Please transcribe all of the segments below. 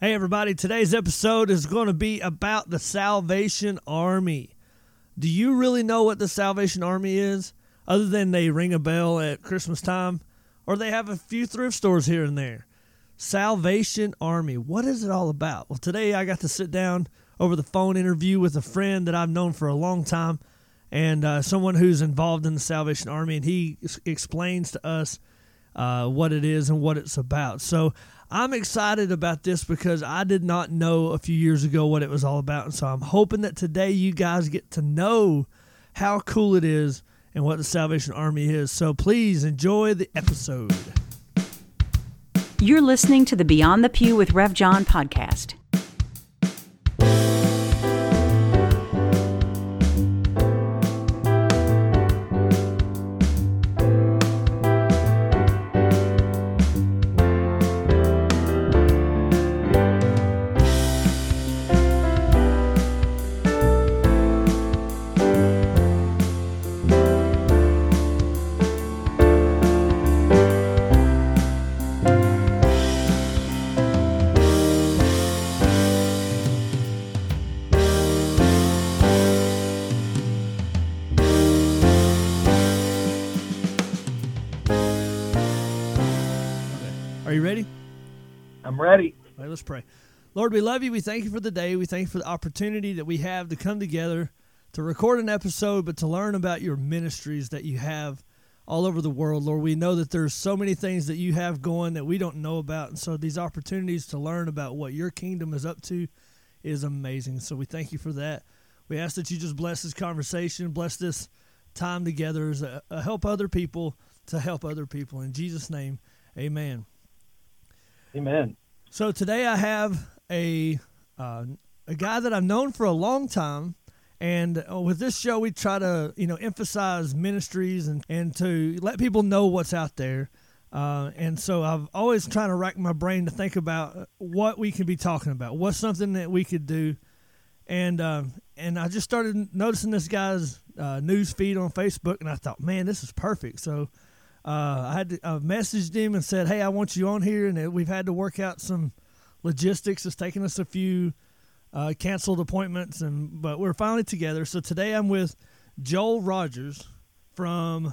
Hey, everybody, today's episode is going to be about the Salvation Army. Do you really know what the Salvation Army is, other than they ring a bell at Christmas time, or they have a few thrift stores here and there? Salvation Army, what is it all about? Well, today I got to sit down over the phone interview with a friend that I've known for a long time and uh, someone who's involved in the Salvation Army, and he explains to us uh, what it is and what it's about. So I'm excited about this because I did not know a few years ago what it was all about. And so I'm hoping that today you guys get to know how cool it is and what the Salvation Army is. So please enjoy the episode. You're listening to the Beyond the Pew with Rev John podcast. Let's pray. Lord, we love you. We thank you for the day. We thank you for the opportunity that we have to come together to record an episode, but to learn about your ministries that you have all over the world. Lord, we know that there's so many things that you have going that we don't know about. And so these opportunities to learn about what your kingdom is up to is amazing. So we thank you for that. We ask that you just bless this conversation, bless this time together as a, a help other people to help other people. In Jesus' name, amen. Amen. So today I have a uh, a guy that I've known for a long time, and uh, with this show we try to you know emphasize ministries and and to let people know what's out there. Uh, and so I've always trying to rack my brain to think about what we can be talking about. What's something that we could do, and uh, and I just started noticing this guy's uh, news feed on Facebook, and I thought, man, this is perfect. So uh, I had to, I messaged him and said, "Hey, I want you on here," and we've had to work out some logistics. It's taken us a few uh, canceled appointments, and but we're finally together. So today I'm with Joel Rogers from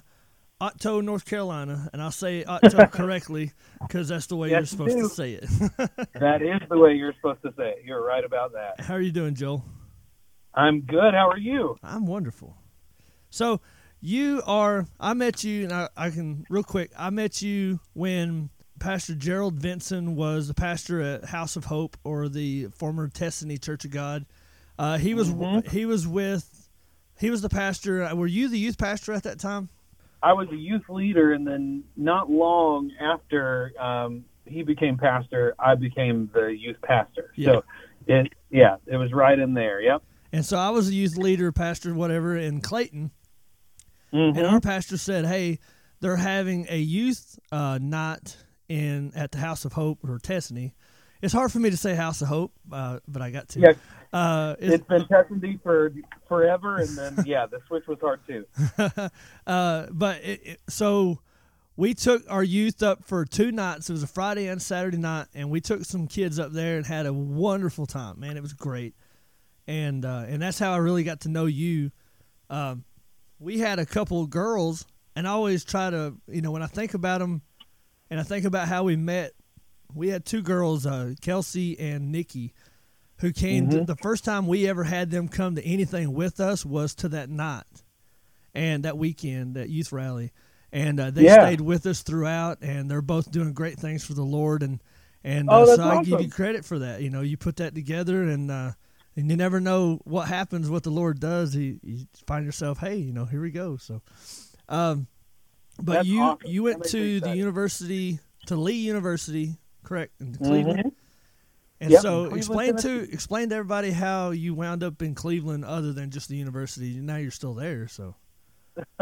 Otto, North Carolina, and I'll say Otto correctly because that's the way yes, you're supposed you to say it. that is the way you're supposed to say it. You're right about that. How are you doing, Joel? I'm good. How are you? I'm wonderful. So you are i met you and I, I, can real quick i met you when pastor gerald vinson was the pastor at house of hope or the former Tessany church of god. Uh, he was mm-hmm. he was with he was the pastor. Were you the youth pastor at that time? I was a youth leader and then not long after um, he became pastor i became the youth pastor. Yeah. so it yeah it was right in there yep. And so i was a youth leader pastor whatever in clayton Mm-hmm. And our pastor said, "Hey, they're having a youth uh, night in at the House of Hope or Tessany. It's hard for me to say House of Hope, uh, but I got to. Yeah. Uh, it's, it's been Tessany for forever, and then yeah, the switch was hard too. uh, but it, it, so we took our youth up for two nights. It was a Friday and Saturday night, and we took some kids up there and had a wonderful time. Man, it was great, and uh, and that's how I really got to know you. Um, we had a couple girls, and I always try to, you know, when I think about them, and I think about how we met, we had two girls, uh, Kelsey and Nikki, who came. Mm-hmm. To, the first time we ever had them come to anything with us was to that night, and that weekend, that youth rally, and uh, they yeah. stayed with us throughout, and they're both doing great things for the Lord, and and oh, uh, so I give you credit for that. You know, you put that together, and uh, and you never know what happens, what the Lord does. You, you find yourself, hey, you know, here we go. So, um, but That's you awesome. you went to the university to Lee University, correct, in Cleveland. Mm-hmm. And yep, so, explain to explain to everybody how you wound up in Cleveland, other than just the university. Now you're still there, so.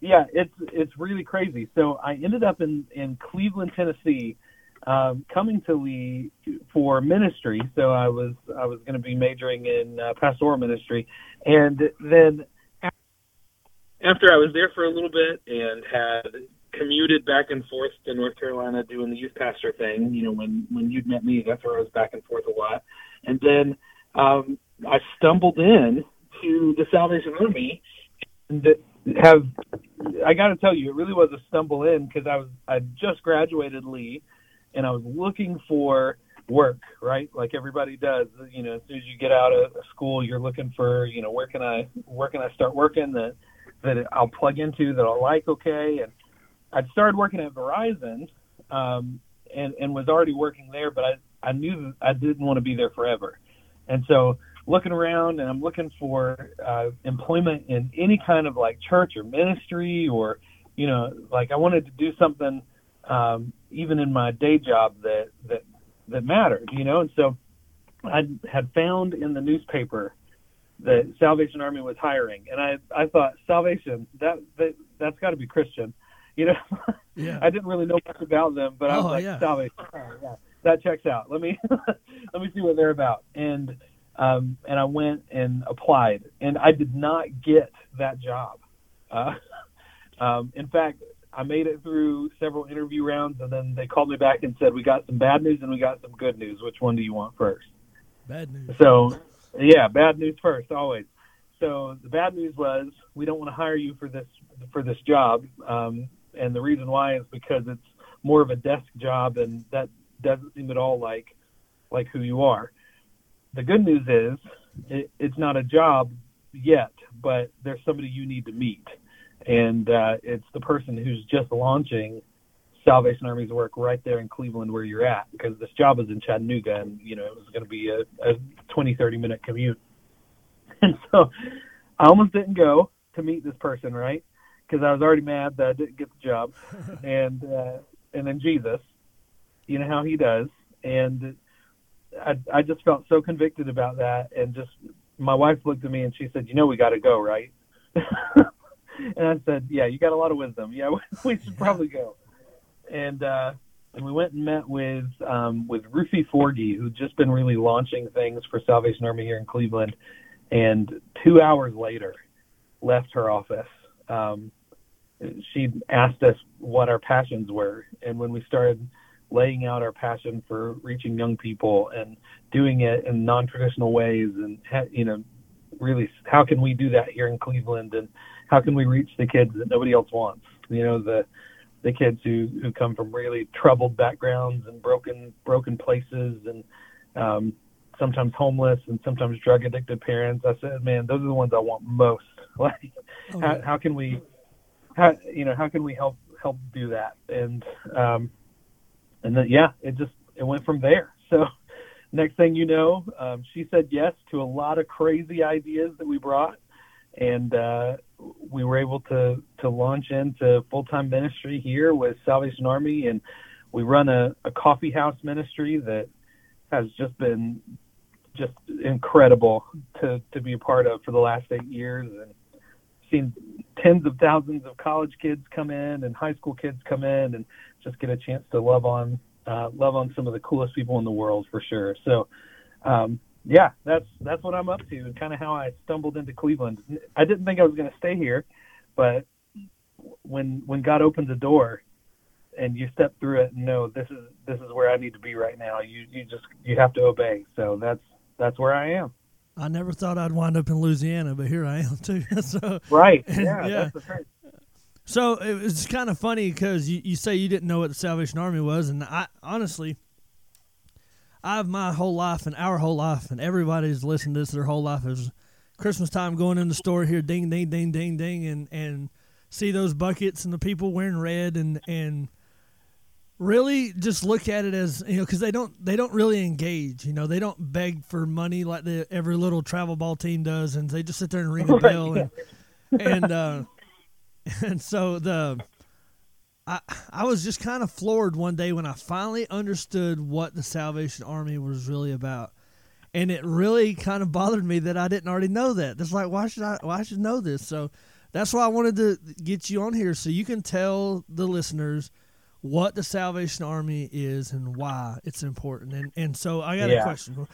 yeah, it's it's really crazy. So I ended up in in Cleveland, Tennessee um, coming to Lee for ministry. So I was I was going to be majoring in uh, pastoral ministry, and then after I was there for a little bit and had commuted back and forth to North Carolina doing the youth pastor thing. You know, when when you'd met me, that's where I was back and forth a lot. And then um, I stumbled in to the Salvation Army and have I got to tell you, it really was a stumble in because I was I just graduated Lee, and I was looking for work, right? Like everybody does. You know, as soon as you get out of school, you're looking for, you know, where can I where can I start working that that I'll plug into that I'll like okay. And I'd started working at Verizon, um, and and was already working there, but I I knew I didn't want to be there forever, and so looking around and I'm looking for uh, employment in any kind of like church or ministry or you know like I wanted to do something um, even in my day job that that that mattered you know and so I had found in the newspaper that Salvation Army was hiring and I I thought Salvation that that that's got to be Christian you know yeah. I didn't really know much about them but I was oh, like yeah. Salvation oh, yeah that checks out let me let me see what they're about and um, and I went and applied, and I did not get that job. Uh, um, in fact, I made it through several interview rounds, and then they called me back and said, "We got some bad news and we got some good news. Which one do you want first? Bad news. So, yeah, bad news first, always. So the bad news was we don't want to hire you for this for this job, um, and the reason why is because it's more of a desk job, and that doesn't seem at all like like who you are the good news is it, it's not a job yet, but there's somebody you need to meet, and uh, it's the person who's just launching Salvation Army's work right there in Cleveland where you're at, because this job is in Chattanooga, and you know it was going to be a, a 20, 30 minute commute, and so I almost didn't go to meet this person, right? Because I was already mad that I didn't get the job, and uh, and then Jesus, you know how he does, and I, I just felt so convicted about that, and just my wife looked at me and she said, "You know, we got to go, right?" and I said, "Yeah, you got a lot of wisdom. Yeah, we should probably go." And uh, and we went and met with um, with Ruthie Forgy, who'd just been really launching things for Salvation Army here in Cleveland. And two hours later, left her office. Um, she asked us what our passions were, and when we started laying out our passion for reaching young people and doing it in non-traditional ways and you know really how can we do that here in Cleveland and how can we reach the kids that nobody else wants? You know the the kids who who come from really troubled backgrounds and broken broken places and um sometimes homeless and sometimes drug addicted parents. I said man those are the ones i want most. Like oh, how, how can we how you know how can we help help do that? And um and then yeah, it just it went from there. So next thing you know, um, she said yes to a lot of crazy ideas that we brought, and uh, we were able to to launch into full time ministry here with Salvation Army, and we run a, a coffee house ministry that has just been just incredible to to be a part of for the last eight years, and seen tens of thousands of college kids come in and high school kids come in and just get a chance to love on uh, love on some of the coolest people in the world for sure. So, um, yeah, that's that's what I'm up to and kind of how I stumbled into Cleveland. I didn't think I was going to stay here, but when when God opens a door and you step through it and know this is this is where I need to be right now, you you just you have to obey. So that's that's where I am. I never thought I'd wind up in Louisiana, but here I am too. so right, yeah, yeah. So it was kind of funny because you, you say you didn't know what the Salvation Army was, and I honestly, I've my whole life and our whole life, and everybody's listened to this their whole life. Is Christmas time going in the store here, ding, ding, ding, ding, ding, and and see those buckets and the people wearing red and and really just look at it as you know because they don't they don't really engage you know they don't beg for money like the every little travel ball team does and they just sit there and ring a bell and and uh and so the I I was just kind of floored one day when I finally understood what the Salvation Army was really about. And it really kind of bothered me that I didn't already know that. It's like why should I why should I know this? So that's why I wanted to get you on here so you can tell the listeners what the Salvation Army is and why it's important. And and so I got yeah. a question.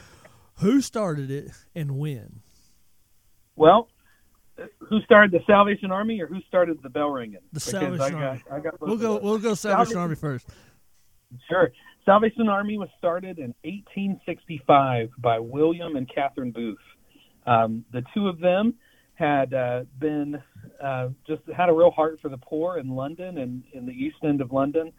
Who started it and when? Well, who started the Salvation Army or who started the bell ringing? The Salvation I got, Army. We'll go. We'll go Salvation, Salvation Army first. Sure. Salvation Army was started in 1865 by William and Catherine Booth. Um, the two of them had uh, been uh, just had a real heart for the poor in London and in the East End of London,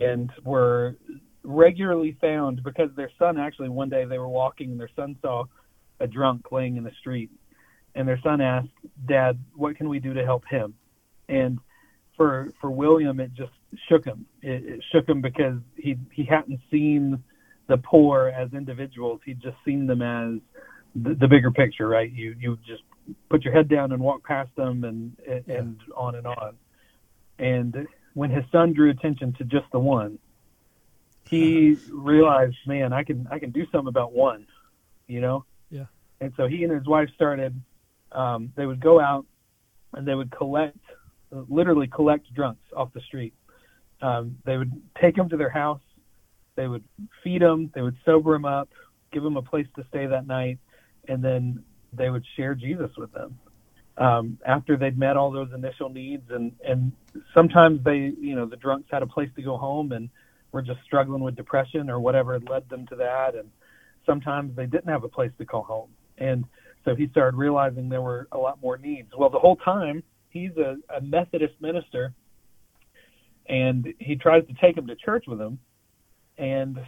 and were regularly found because their son actually one day they were walking and their son saw a drunk laying in the street, and their son asked, "Dad, what can we do to help him?" And for for William, it just shook him. It, it shook him because he he hadn't seen the poor as individuals. He'd just seen them as the, the bigger picture, right? You you just put your head down and walk past them, and and, yeah. and on and on. And when his son drew attention to just the one, he uh-huh. realized, man, I can I can do something about one, you know. Yeah. And so he and his wife started. Um, they would go out and they would collect, literally collect drunks off the street. Um, they would take them to their house. They would feed them. They would sober them up, give them a place to stay that night, and then they would share Jesus with them. Um, after they'd met all those initial needs, and and sometimes they, you know, the drunks had a place to go home and were just struggling with depression or whatever had led them to that, and sometimes they didn't have a place to call home, and so he started realizing there were a lot more needs. Well, the whole time he's a, a Methodist minister, and he tries to take him to church with him, and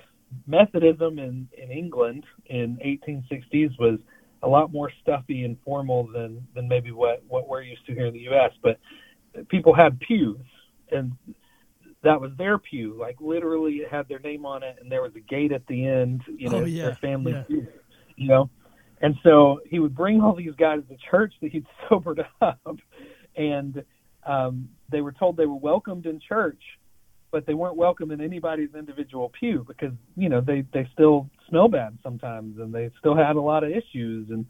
Methodism in, in England in 1860s was a lot more stuffy and formal than, than maybe what, what we're used to here in the U.S. But people had pews, and that was their pew. Like literally, it had their name on it, and there was a gate at the end. You oh, know, oh, yeah. their family yeah. pew. You know, and so he would bring all these guys to church that he'd sobered up, and um, they were told they were welcomed in church, but they weren't welcome in anybody's individual pew because you know they they still smell bad sometimes and they still had a lot of issues. And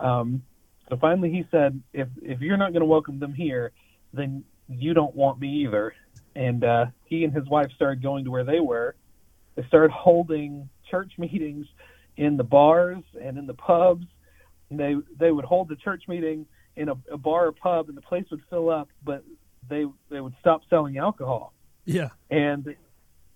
um so finally he said if if you're not going to welcome them here then you don't want me either. And uh he and his wife started going to where they were. They started holding church meetings in the bars and in the pubs and they they would hold the church meeting in a, a bar or pub and the place would fill up but they they would stop selling alcohol yeah. And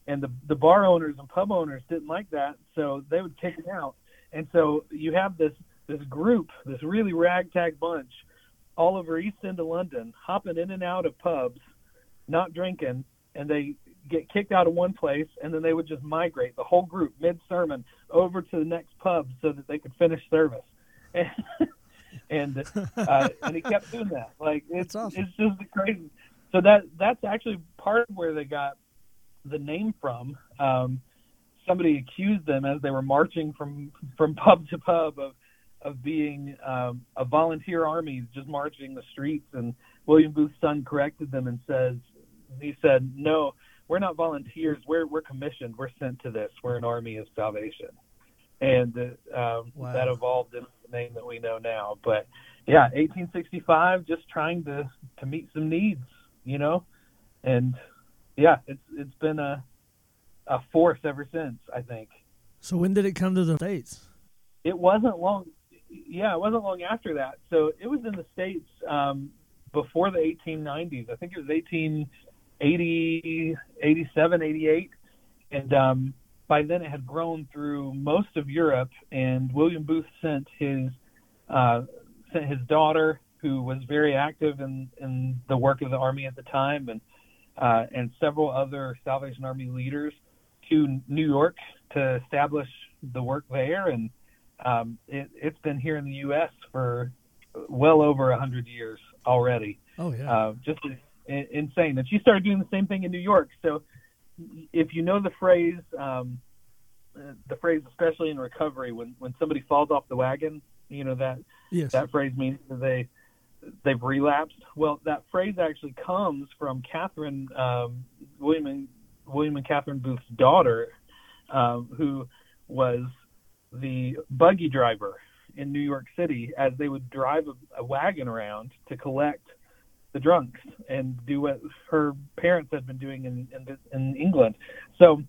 and the the bar owners and pub owners didn't like that, so they would kick it out. And so you have this this group, this really ragtag bunch, all over East End of London, hopping in and out of pubs, not drinking, and they get kicked out of one place, and then they would just migrate the whole group mid sermon over to the next pub so that they could finish service. And, and uh, and he kept doing that. Like it's awesome. it's just crazy so that that's actually part of where they got the name from. Um, somebody accused them as they were marching from from pub to pub of of being um, a volunteer army just marching the streets. And William Booth's son corrected them and says, he said, "No, we're not volunteers. We're we're commissioned. We're sent to this. We're an army of salvation." And uh, um, wow. that evolved into the name that we know now. But yeah, 1865, just trying to to meet some needs you know, and yeah, it's it's been a a force ever since. I think. So when did it come to the states? It wasn't long. Yeah, it wasn't long after that. So it was in the states um, before the 1890s. I think it was 1880, 87, 88, and um, by then it had grown through most of Europe. And William Booth sent his uh, sent his daughter who was very active in, in the work of the Army at the time, and uh, and several other Salvation Army leaders to New York to establish the work there. And um, it, has been here in the U.S. for well over a hundred years already. Oh yeah, uh, just insane. And she started doing the same thing in New York. So if you know the phrase, um, the phrase especially in recovery, when when somebody falls off the wagon, you know that yes. that phrase means that they they've relapsed. Well, that phrase actually comes from Catherine um, William and William and Catherine Booth's daughter, um, who was the buggy driver in New York City as they would drive a, a wagon around to collect the drunks and do what her parents had been doing in in, in England. So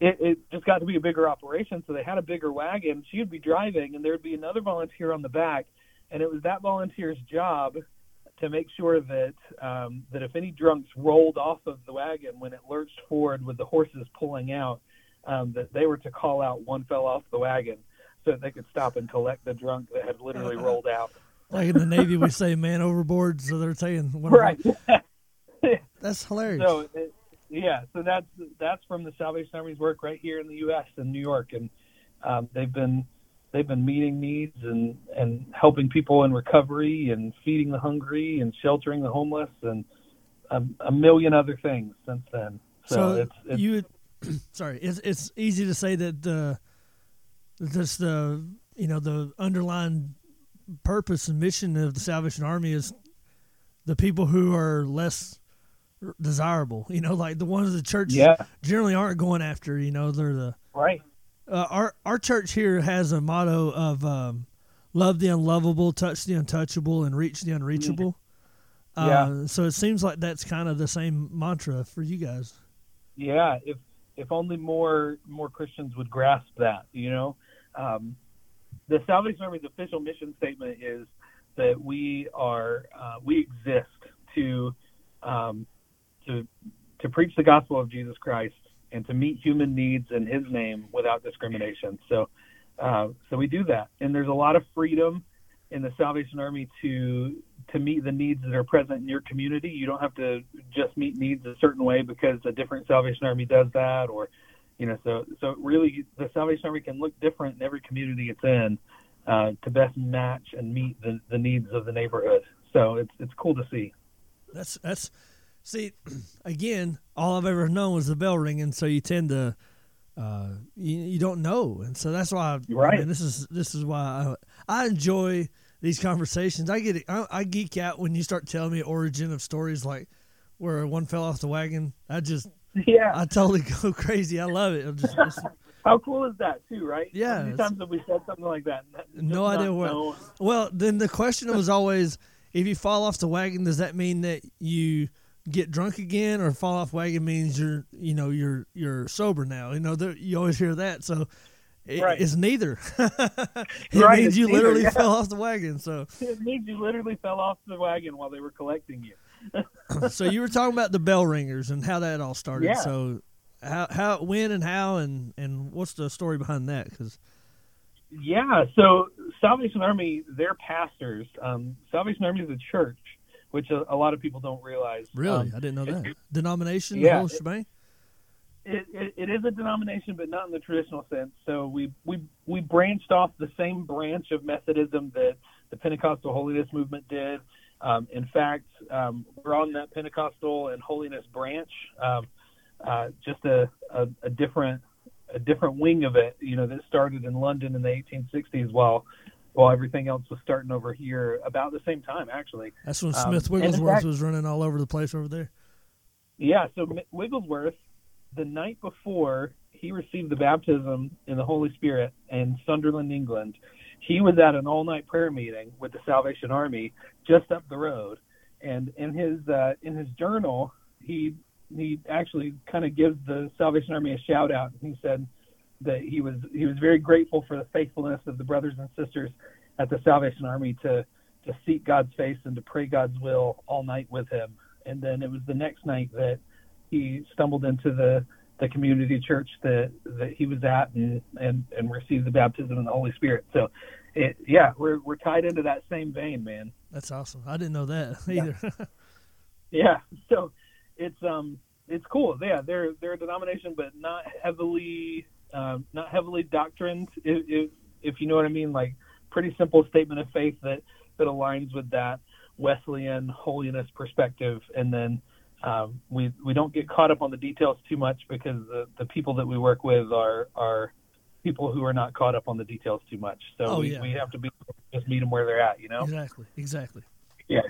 it, it just got to be a bigger operation. So they had a bigger wagon. She would be driving, and there would be another volunteer on the back and it was that volunteer's job to make sure that um, that if any drunks rolled off of the wagon when it lurched forward with the horses pulling out, um, that they were to call out one fell off the wagon so that they could stop and collect the drunk that had literally rolled out. Like in the Navy, we say "man overboard," so they're saying right. That's hilarious. So, it, yeah, so that's that's from the Salvation Army's work right here in the U.S. in New York, and um, they've been they've been meeting needs and and helping people in recovery and feeding the hungry and sheltering the homeless and a, a million other things since then. So, so it's, it's, you, sorry, it's it's easy to say that the just the you know the underlying purpose and mission of the Salvation Army is the people who are less desirable. You know, like the ones the church yeah. generally aren't going after. You know, they're the right. Uh, our our church here has a motto of um, love the unlovable, touch the untouchable, and reach the unreachable. Yeah. Uh, so it seems like that's kind of the same mantra for you guys. Yeah. If if only more more Christians would grasp that, you know. Um, the Salvation Army's official mission statement is that we are uh, we exist to um, to to preach the gospel of Jesus Christ and to meet human needs in His name without discrimination. So uh, so we do that, and there's a lot of freedom in the Salvation Army to to meet the needs that are present in your community. You don't have to just meet needs a certain way because a different Salvation Army does that, or you know. So so really, the Salvation Army can look different in every community it's in uh, to best match and meet the, the needs of the neighborhood. So it's it's cool to see. That's that's see again. All I've ever known was the bell ringing, so you tend to. Uh, you, you don't know, and so that's why. right. I mean, this is this is why I, I enjoy these conversations. I get I, I geek out when you start telling me origin of stories like where one fell off the wagon. I just yeah, I totally go crazy. I love it. I'm just, just How cool is that too, right? Yeah. How many times have we said something like that? no idea what. Well, then the question was always, if you fall off the wagon, does that mean that you get drunk again, or fall off wagon means you're, you know, you're you're sober now? You know, you always hear that. So it, Right. it's neither. it Right, means you neither, literally yeah. fell off the wagon. So, It means you literally fell off the wagon while they were collecting you. so you were talking about the bell ringers and how that all started. Yeah. So, how how when and how and and what's the story behind that? Because Yeah, so Salvation Army, they're pastors. Um, Salvation Army is a church, which a, a lot of people don't realize. really, Um, I didn't know that denomination, yeah, it, it, it is a denomination, but not in the traditional sense. So we we we branched off the same branch of Methodism that the Pentecostal holiness movement did. Um, in fact, um, we're on that Pentecostal and holiness branch, um, uh, just a, a, a different a different wing of it. You know, that started in London in the 1860s, while while everything else was starting over here about the same time, actually. That's when Um, Smith Wigglesworth fact- was running all over the place over there. Yeah, so M- Wigglesworth, the night before he received the baptism in the Holy Spirit in Sunderland, England, he was at an all-night prayer meeting with the Salvation Army just up the road, and in his uh, in his journal, he he actually kind of gives the Salvation Army a shout out. He said that he was he was very grateful for the faithfulness of the brothers and sisters at the Salvation Army to to seek God's face and to pray God's will all night with him. And then it was the next night that he stumbled into the the community church that that he was at and and and received the baptism in the Holy Spirit. So, it yeah, we're we're tied into that same vein, man. That's awesome. I didn't know that either. Yeah. So it's um it's cool. Yeah, they're they're a denomination, but not heavily um, not heavily doctrined. If, if if you know what I mean, like pretty simple statement of faith that that aligns with that Wesleyan holiness perspective, and then. Um, we we don't get caught up on the details too much because the, the people that we work with are are people who are not caught up on the details too much. So Oh, we, yeah. we have to be just meet them where they're at, you know. exactly. Exactly. Yeah.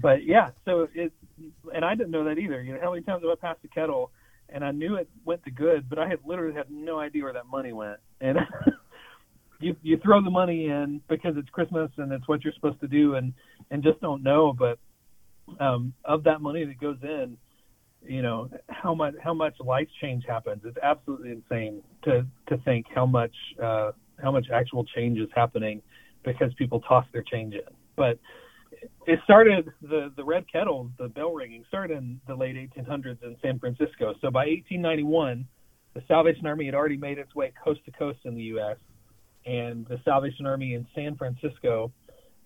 But yeah, so it, and I didn't know that either. You know, how many times have I passed a kettle and I knew it went to good, but I had literally had no idea where that money went. And you you throw the money in because it's Christmas and it's what you're supposed to do, and and just don't know. But um, of that money that goes in, you know how much how much life change happens. It's absolutely insane to to think how much uh, how much actual change is happening because people toss their change in. But it started the the red kettle, the bell ringing started in the late 1800s in San Francisco. So by 1891, the Salvation Army had already made its way coast to coast in the U.S. And the Salvation Army in San Francisco,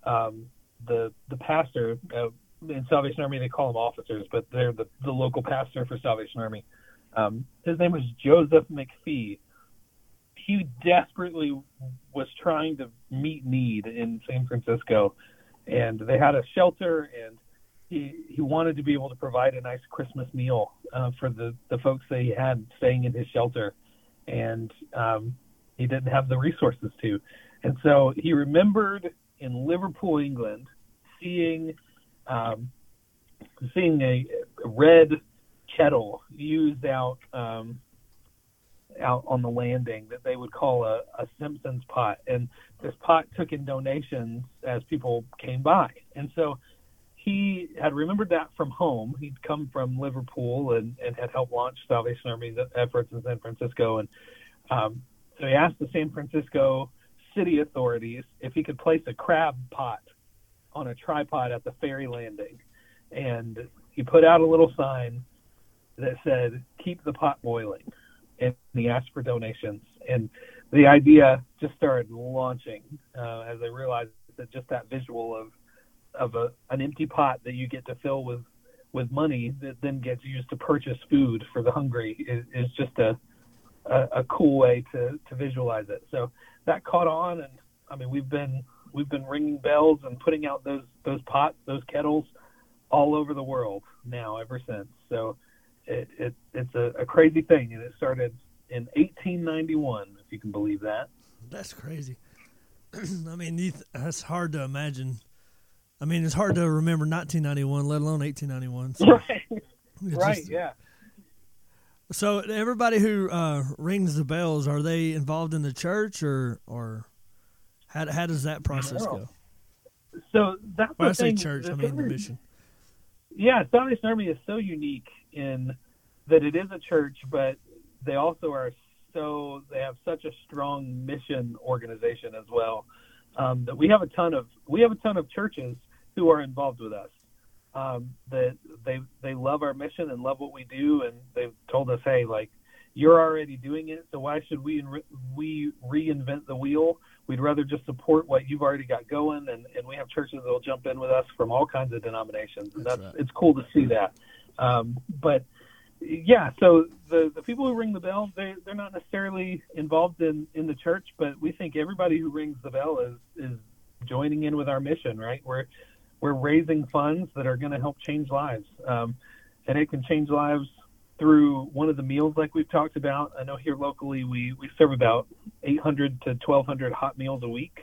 um, the the pastor uh, in Salvation Army they call them officers, but they're the the local pastor for Salvation Army. Um, his name was Joseph McFee. He desperately was trying to meet need in San Francisco and they had a shelter and he he wanted to be able to provide a nice Christmas meal uh, for the the folks that he had staying in his shelter, and um, he didn't have the resources to, and so he remembered in Liverpool, England, seeing um, seeing a, red kettle used out um, out on the landing that they would call a, a Simpson's pot. And this pot took in donations as people came by. And so he had remembered that from home. He'd come from Liverpool and, and had helped launch Salvation Army's efforts in San Francisco. And um, so he asked the San Francisco city authorities if he could place a crab pot on a tripod at the ferry landing. And he put out a little sign that said, Keep the pot boiling and he asked for donations. And the idea just started launching uh, as I realized that just that visual of of a, an empty pot that you get to fill with with money that then gets used to purchase food for the hungry is, is just a, a a cool way to to visualize it. So that caught on, and I mean we've been we've been ringing bells and putting out those those pots, those kettles, all over the world now ever since. So it, it it's a, a crazy thing, and it started in 1891, if you can believe that. That's crazy. I mean, that's hard to imagine. I mean, it's hard to remember 1991, let alone 1891. So right. Right. Just, yeah. So everybody who uh, rings the bells, are they involved in the church or or how how does that process go? So that's when I say church, I mean the mission. Yeah, Salvation Army is so unique in that it is a church, but they also are so they have such a strong mission organization as well um, that we have a ton of we have a ton of churches who are involved with us um, that they they love our mission and love what we do and they've told us hey like you're already doing it so why should we we reinvent the wheel we'd rather just support what you've already got going and, and we have churches that will jump in with us from all kinds of denominations and that's, that's right. it's cool to see that um, but yeah, so the the people who ring the bell, they they're not necessarily involved in in the church, but we think everybody who rings the bell is is joining in with our mission, right? We're we're raising funds that are going to help change lives, um, and it can change lives through one of the meals like we've talked about. I know here locally we we serve about 800 to 1200 hot meals a week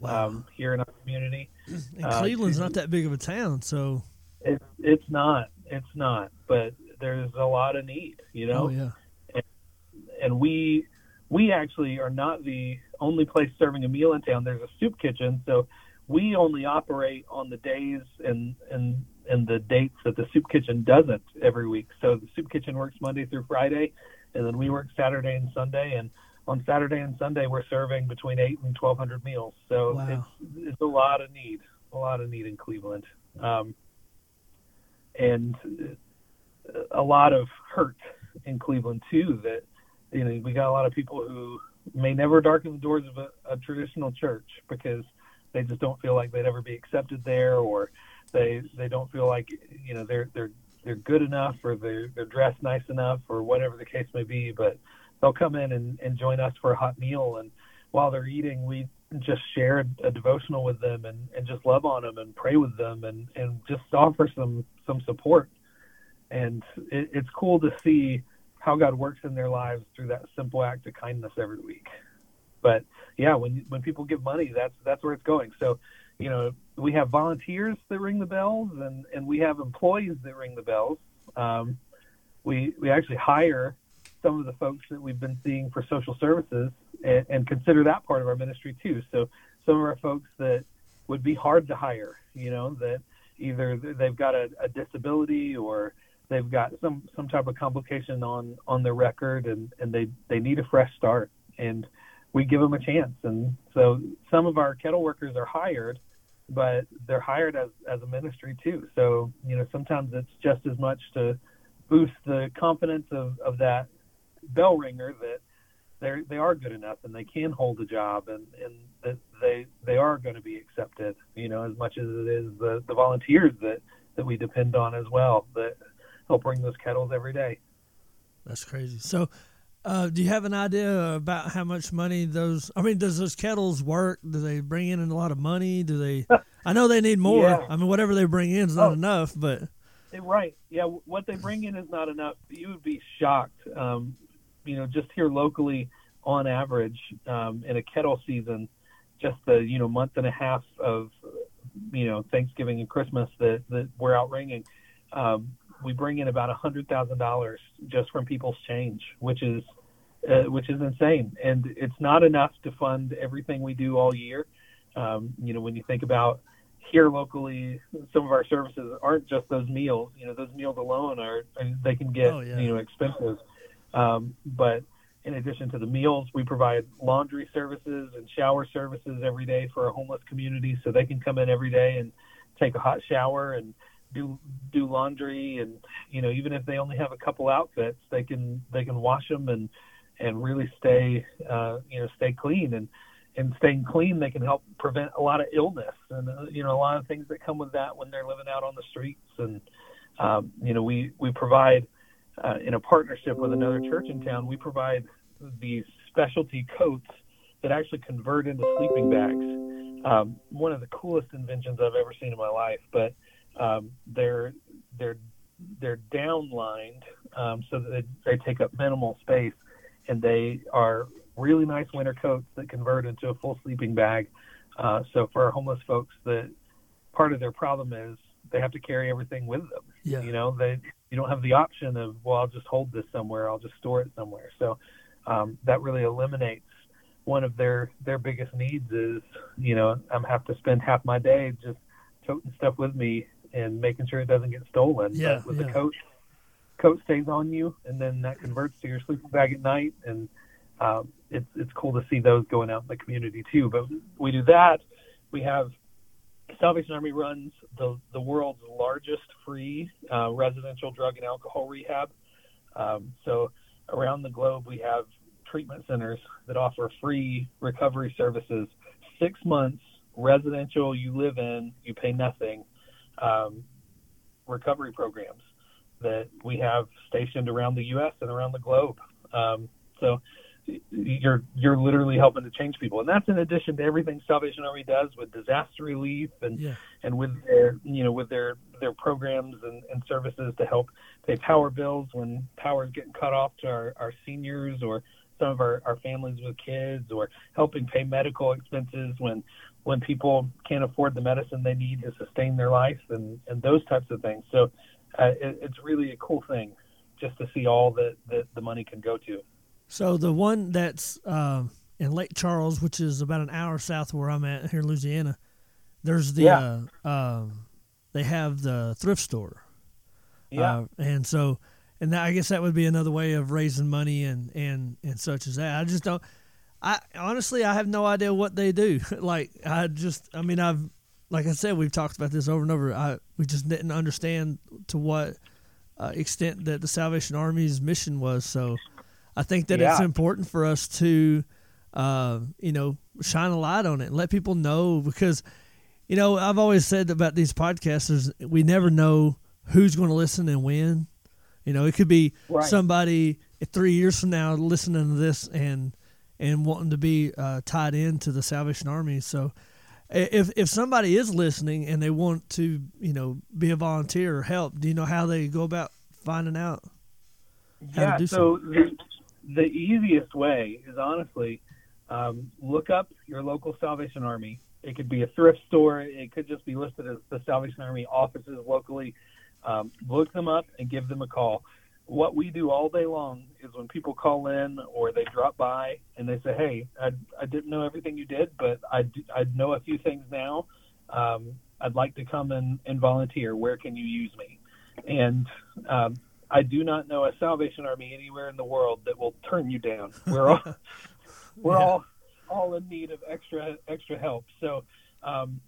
wow. um, here in our community. And Cleveland's uh, not that big of a town, so it's it's not it's not, but there's a lot of need, you know. Oh, yeah. And, and we we actually are not the only place serving a meal in town. There's a soup kitchen, so we only operate on the days and and and the dates that the soup kitchen doesn't every week. So the soup kitchen works Monday through Friday, and then we work Saturday and Sunday. And on Saturday and Sunday, we're serving between eight and twelve hundred meals. So wow. it's it's a lot of need, a lot of need in Cleveland. Um, and a lot of hurt in Cleveland too. That you know we got a lot of people who may never darken the doors of a, a traditional church because they just don't feel like they'd ever be accepted there, or they they don't feel like you know they're they're they're good enough or they're they're dressed nice enough or whatever the case may be. But they'll come in and, and join us for a hot meal, and while they're eating, we just share a, devotional with them and, and just love on them and pray with them and, and just offer some some support and it, it's cool to see how God works in their lives through that simple act of kindness every week. But yeah, when when people give money, that's that's where it's going. So, you know, we have volunteers that ring the bells, and and we have employees that ring the bells. Um, we we actually hire some of the folks that we've been seeing for social services, and, and consider that part of our ministry too. So some of our folks that would be hard to hire, you know, that either they've got a, a disability or they've got some some type of complication on on their record and and they they need a fresh start and we give them a chance. And so some of our kettle workers are hired, but they're hired as as a ministry too. So you know sometimes it's just as much to boost the confidence of of that bell ringer that they they are good enough and they can hold a job and and that they they are going to be accepted. You know as much as it is the the volunteers that that we depend on as well that help bring those kettles every day. That's crazy. So, uh, do you have an idea about how much money those? I mean, does those kettles work? Do they bring in a lot of money? Do they? I know they need more. Yeah. I mean, whatever they bring in is not Oh. enough. But Right. Yeah. What they bring in is not enough. You would be shocked. Um, you know, just here locally, on average, um, in a kettle season, just the you know month and a half of you know Thanksgiving and Christmas that that we're out ringing, um, we bring in about a hundred thousand dollars just from people's change, which is uh, which is insane, and it's not enough to fund everything we do all year. Um, you know, when you think about here locally, some of our services aren't just those meals. You know, those meals alone are they can get Oh, yeah. you know expensive. Um, but in addition to the meals, we provide laundry services and shower services every day for our homeless community, so they can come in every day and take a hot shower and do do laundry and you know even if they only have a couple outfits, they can they can wash them and and really stay uh, you know stay clean. And and staying clean they can help prevent a lot of illness and uh, you know a lot of things that come with that when they're living out on the streets. And um, you know we we provide uh, in a partnership with another church in town we provide these specialty coats that actually convert into sleeping bags. Um, one of the coolest inventions I've ever seen in my life but um, they're they're they're downlined um, so that they, they take up minimal space and they are really nice winter coats that convert into a full sleeping bag. Uh, so for our homeless folks, that part of their problem is they have to carry everything with them. yeah, You know, they you don't have the option of well, I'll just hold this somewhere, I'll just store it somewhere. So um, that really eliminates one of their their biggest needs is you know I'm have to spend half my day just toting stuff with me and making sure it doesn't get stolen. Yeah, but with yeah. the coat, coat stays on you, and then that converts to your sleeping bag at night, and um, it's it's cool to see those going out in the community too. But we do that. We have Salvation Army runs the the world's largest free uh, residential drug and alcohol rehab. Um, so around the globe, we have treatment centers that offer free recovery services. Six months residential, you live in, you pay nothing. Um, recovery programs that we have stationed around the U.S. and around the globe. Um, so you're you're literally helping to change people, and that's in addition to everything Salvation Army does with disaster relief and yeah, and with their you know with their their programs and, and services to help pay power bills when power is getting cut off to our, our seniors or some of our, our families with kids or helping pay medical expenses when when people can't afford the medicine they need to sustain their life and, and those types of things. So uh, it, it's really a cool thing just to see all that, that the money can go to. So the one that's um, in Lake Charles, which is about an hour south of where I'm at here in Louisiana, there's the Yeah. uh, um, they have the thrift store. Yeah. Uh, and so, and that, I guess that would be another way of raising money and and and such as that. I just don't. I honestly, I have no idea what they do. like, I just, I mean, I've, like I said, we've talked about this over and over. I we just didn't understand to what uh, extent that the Salvation Army's mission was. So, I think that it's important for us to, uh, you know, shine a light on it and let people know because, you know, I've always said about these podcasters, we never know who's going to listen and when. You know, it could be Right. somebody three years from now listening to this and and wanting to be uh, tied into the Salvation Army. So, if if somebody is listening and they want to, you know, be a volunteer or help, do you know how they go about finding out? how to Yeah, do so the, the easiest way is honestly um, look up your local Salvation Army. It could be a thrift store. It could just be listed as the Salvation Army offices locally. Um, look them up and give them a call. What we do all day long is when people call in or they drop by and they say, "Hey, I, I didn't know everything you did, but I I know a few things now. Um, I'd like to come and, and volunteer. Where can you use me?" And um, I do not know a Salvation Army anywhere in the world that will turn you down. We're all we're Yeah. all all in need of extra extra help. So, um,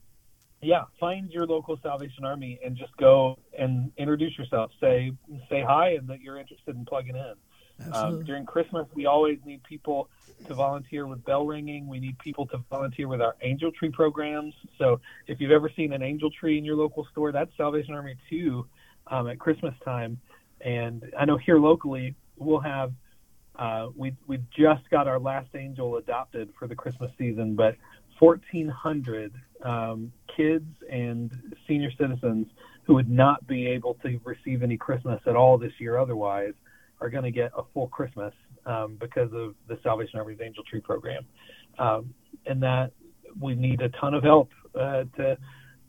yeah, find your local Salvation Army and just go and introduce yourself. Say say hi and that you're interested in plugging in. Um, during Christmas, we always need people to volunteer with bell ringing. We need people to volunteer with our angel tree programs. So if you've ever seen an angel tree in your local store, that's Salvation Army too um, at Christmas time. And I know here locally, we'll have uh, we we just got our last angel adopted for the Christmas season, but 1,400 um, kids and senior citizens who would not be able to receive any Christmas at all this year otherwise are going to get a full Christmas um, because of the Salvation Army's Angel Tree program, um, and that we need a ton of help uh, to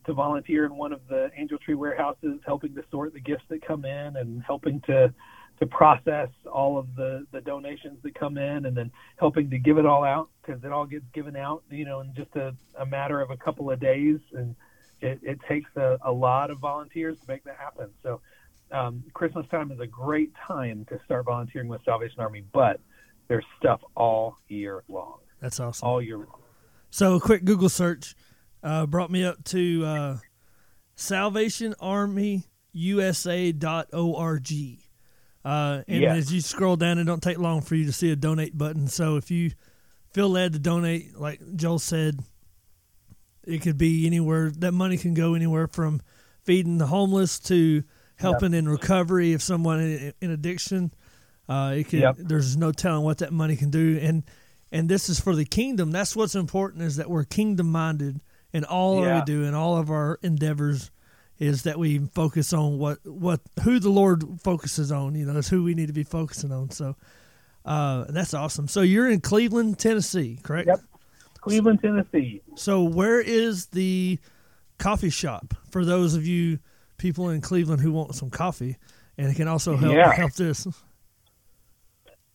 to volunteer in one of the Angel Tree warehouses, helping to sort the gifts that come in and helping to to process all of the the donations that come in and then helping to give it all out because it all gets given out you know in just a, a matter of a couple of days and it, it takes a, a lot of volunteers to make that happen so um, Christmas time is a great time to start volunteering with Salvation Army, but there's stuff all year long. That's awesome. All year long. So a quick Google search uh, brought me up to uh, salvationarmyusa.org. Uh, and as you scroll down, it don't take long for you to see a donate button. So if you feel led to donate, like Joel said, it could be anywhere. That money can go anywhere from feeding the homeless to helping yep. in recovery of someone in, in addiction. Uh, it can, yep. There's no telling what that money can do, and and this is for the kingdom. That's what's important is that we're kingdom minded in all yeah. we do and all of our endeavors. Is that we focus on what what who the Lord focuses on? You know, that's who we need to be focusing on. So uh, that's awesome. So you're in Cleveland, Tennessee, correct? Yep, Cleveland, Tennessee. So where is the coffee shop for those of you? people in Cleveland who want some coffee, and it can also help yeah. help this.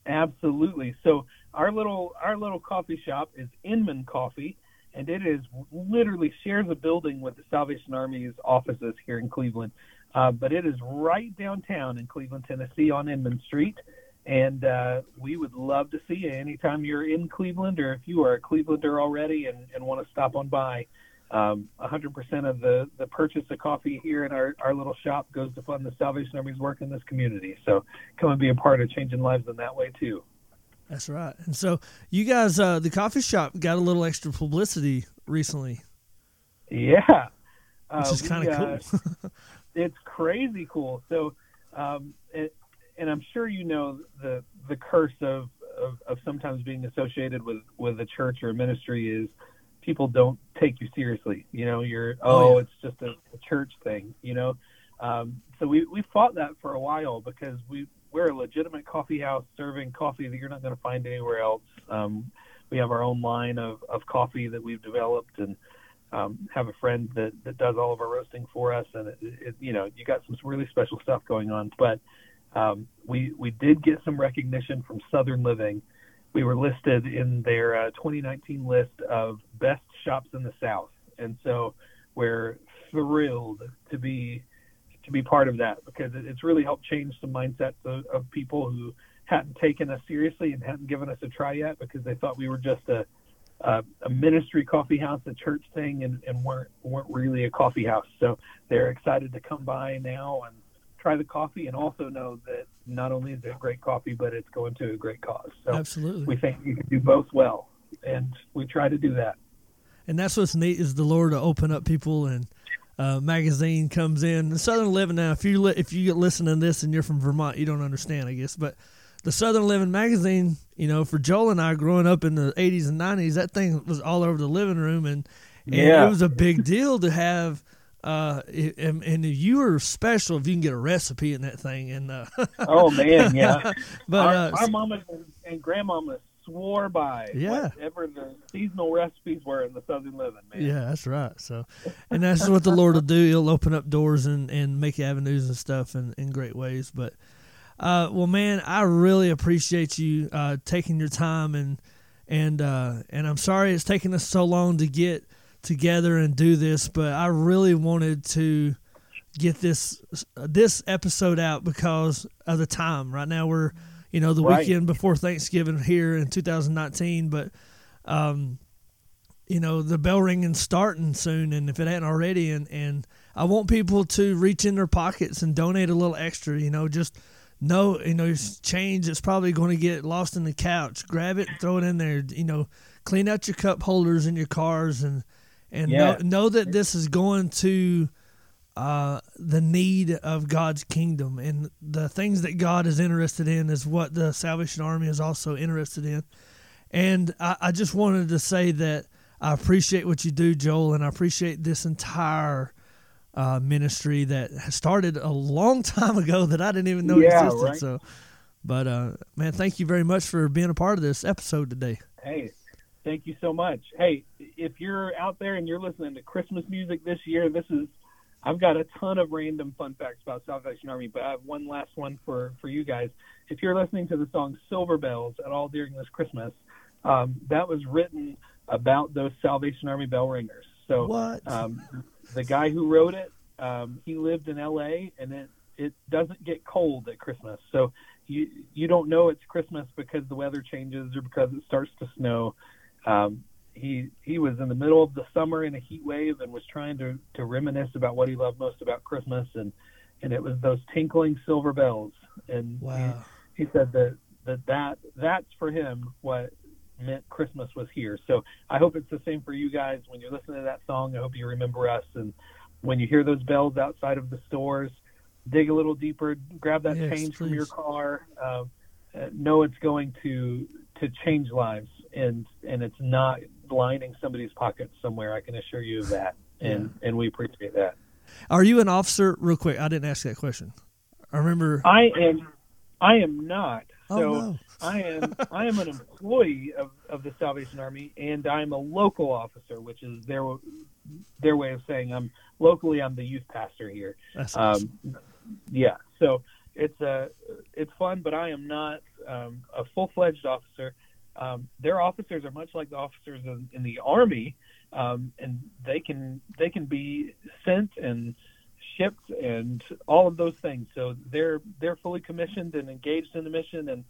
Absolutely. So our little our little coffee shop is Inman Coffee, and it is literally shares a building with the Salvation Army's offices here in Cleveland. Uh, but it is right downtown in Cleveland, Tennessee, on Inman Street. And uh, we would love to see you anytime you're in Cleveland, or if you are a Clevelander already and, and want to stop on by um, 100% of the, the purchase of coffee here in our, our little shop goes to fund the Salvation Army's work in this community. So come and be a part of changing lives in that way too. That's right. And so you guys, uh, the coffee shop got a little extra publicity recently. Yeah. Uh, Which is kind of uh, cool. it's crazy cool. So, um, it, and I'm sure you know the, the curse of, of, of sometimes being associated with, with a church or a ministry is – people don't take you seriously. You know, you're oh, oh yeah. it's just a, a, church thing. You know, um, so we we fought that for a while because we we're a legitimate coffee house serving coffee that you're not going to find anywhere else. Um, we have our own line of, of coffee that we've developed and um, have a friend that, that does all of our roasting for us. And it, it, you know, you got some really special stuff going on, but um, we, we did get some recognition from Southern Living we were listed in their uh, 2019 list of best shops in the South, and so we're thrilled to be to be part of that because it's really helped change some mindsets of, of people who hadn't taken us seriously and hadn't given us a try yet because they thought we were just a a, a ministry coffee house, a church thing, and, and weren't weren't really a coffee house. So they're excited to come by now and try the coffee and also know that not only is it great coffee, but it's going to a great cause. So Absolutely. we think you can do both well, and we try to do that. And that's what's neat is the Lord to open up people and uh, magazine comes in. The Southern Living now, if you li- if you get listening to this and you're from Vermont, you don't understand, I guess, but the Southern Living magazine, you know, for Joel and I growing up in the 80s and 90s, that thing was all over the living room and, and yeah. it was a big deal to have – uh, and, and you were special if you can get a recipe in that thing. And uh, oh man, yeah. but our, uh, our mama and grandmama swore by yeah. whatever the seasonal recipes were in the Southern Living. Man. Yeah, that's right. So, and that's what the Lord will do. He'll open up doors and and make avenues and stuff in in great ways. But. Uh, well, man, I really appreciate you uh, taking your time and and uh, and I'm sorry it's taken us so long to get together and do this, but I really wanted to get this this episode out because of the time. Right now we're you know the right. weekend before Thanksgiving here in 2019, but um, you know, the bell ringing starting soon, and if it hadn't already, and and I want people to reach in their pockets and donate a little extra. You know, just know you know change that's probably going to get lost in the couch. Grab it, throw it in there. You know, clean out your cup holders in your cars, and and yeah. know, know that this is going to uh, the need of God's kingdom and the things that God is interested in is what the Salvation Army is also interested in. And I, I just wanted to say that I appreciate what you do, Joel, and I appreciate this entire uh, ministry that started a long time ago that I didn't even know yeah, existed. Right? So, but uh, man, thank you very much for being a part of this episode today. Hey, thank you so much. Hey, if you're out there and you're listening to Christmas music this year, this is I've got a ton of random fun facts about Salvation Army, but I have one last one for for you guys. If you're listening to the song Silver Bells at all during this Christmas, um, that was written about those Salvation Army bell ringers. So? Um, the guy who wrote it, um, he lived in L.A. and it it doesn't get cold at Christmas. So you you don't know it's Christmas because the weather changes or because it starts to snow. Um, he he was in the middle of the summer in a heat wave and was trying to to reminisce about what he loved most about Christmas and and it was those tinkling silver bells and wow. he, he said that that that that's for him what meant Christmas was here. So I hope it's the same for you guys when you're listening to that song. I hope you remember us and when you hear those bells outside of the stores, dig a little deeper, grab that yes, change please. from your car. Uh, know it's going to to change lives and and it's not lining somebody's pockets somewhere. I can assure you of that, and yeah. and we appreciate that. Are you an officer? Real quick, I didn't ask that question. I remember. I am. I am not. Oh, so no. I am. I am an employee of, of the Salvation Army, and I'm a local officer, which is their their way of saying I'm locally. I'm the youth pastor here. That's awesome. Um, yeah. So it's a uh, it's fun, but I am not um, a full fledged officer um, their officers are much like the officers in, in the army, um, and they can they can be sent and shipped and all of those things. So they're they're fully commissioned and engaged in the mission. And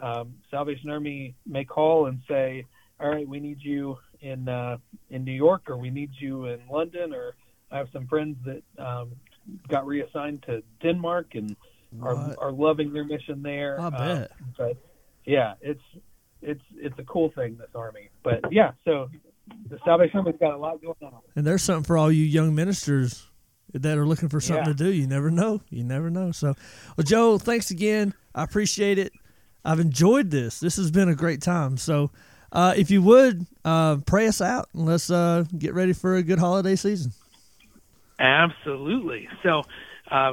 um, Salvation Army may call and say, "All right, we need you in uh, in New York, or we need you in London, or I have some friends that um, got reassigned to Denmark and are, are loving their mission there." I bet. Um, but yeah, it's it's it's a cool thing this army. But yeah, so the Salvation Army's got a lot going on. And there's something for all you young ministers that are looking for something yeah. to do. You never know. You never know. So, well, Joe, thanks again. I appreciate it. I've enjoyed this. This has been a great time. So, uh, if you would uh, pray us out and let's uh, get ready for a good holiday season. Absolutely. So, uh,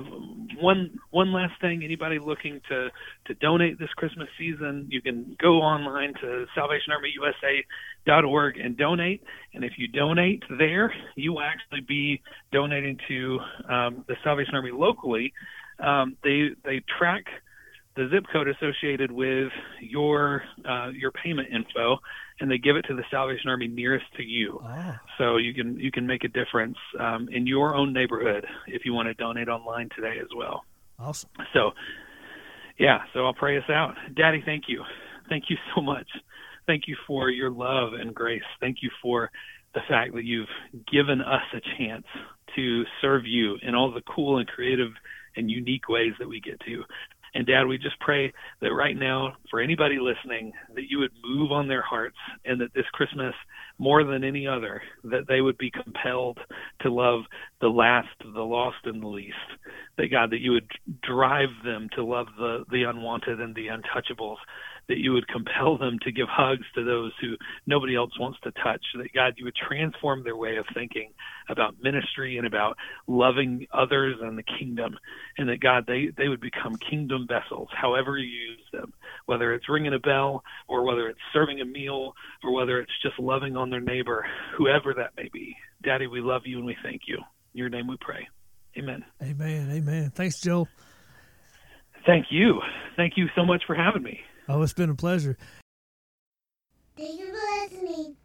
one one last thing: anybody looking to to donate this Christmas season, you can go online to SalvationArmyUSA.org and donate. And if you donate there, you will actually be donating to um, the Salvation Army locally. Um, they they track the zip code associated with your uh, your payment info, and they give it to the Salvation Army nearest to you. Ah. So you can you can make a difference um, in your own neighborhood if you want to donate online today as well. Awesome. So, yeah. So I'll pray us out, Daddy. Thank you, thank you so much. Thank you for your love and grace. Thank you for the fact that you've given us a chance to serve you in all the cool and creative and unique ways that we get to. And Dad, we just pray that right now, for anybody listening, that you would move on their hearts and that this Christmas, more than any other, that they would be compelled to love the last, the lost, and the least. That God, that you would drive them to love the, the unwanted and the untouchables that you would compel them to give hugs to those who nobody else wants to touch, that God, you would transform their way of thinking about ministry and about loving others and the kingdom, and that God, they, they would become kingdom vessels, however you use them, whether it's ringing a bell or whether it's serving a meal or whether it's just loving on their neighbor, whoever that may be. Daddy, we love you and we thank you. In your name we pray. Amen. Amen. Amen. Thanks, Joe. Thank you. Thank you so much for having me. Oh, it's been a pleasure. Thank you for listening.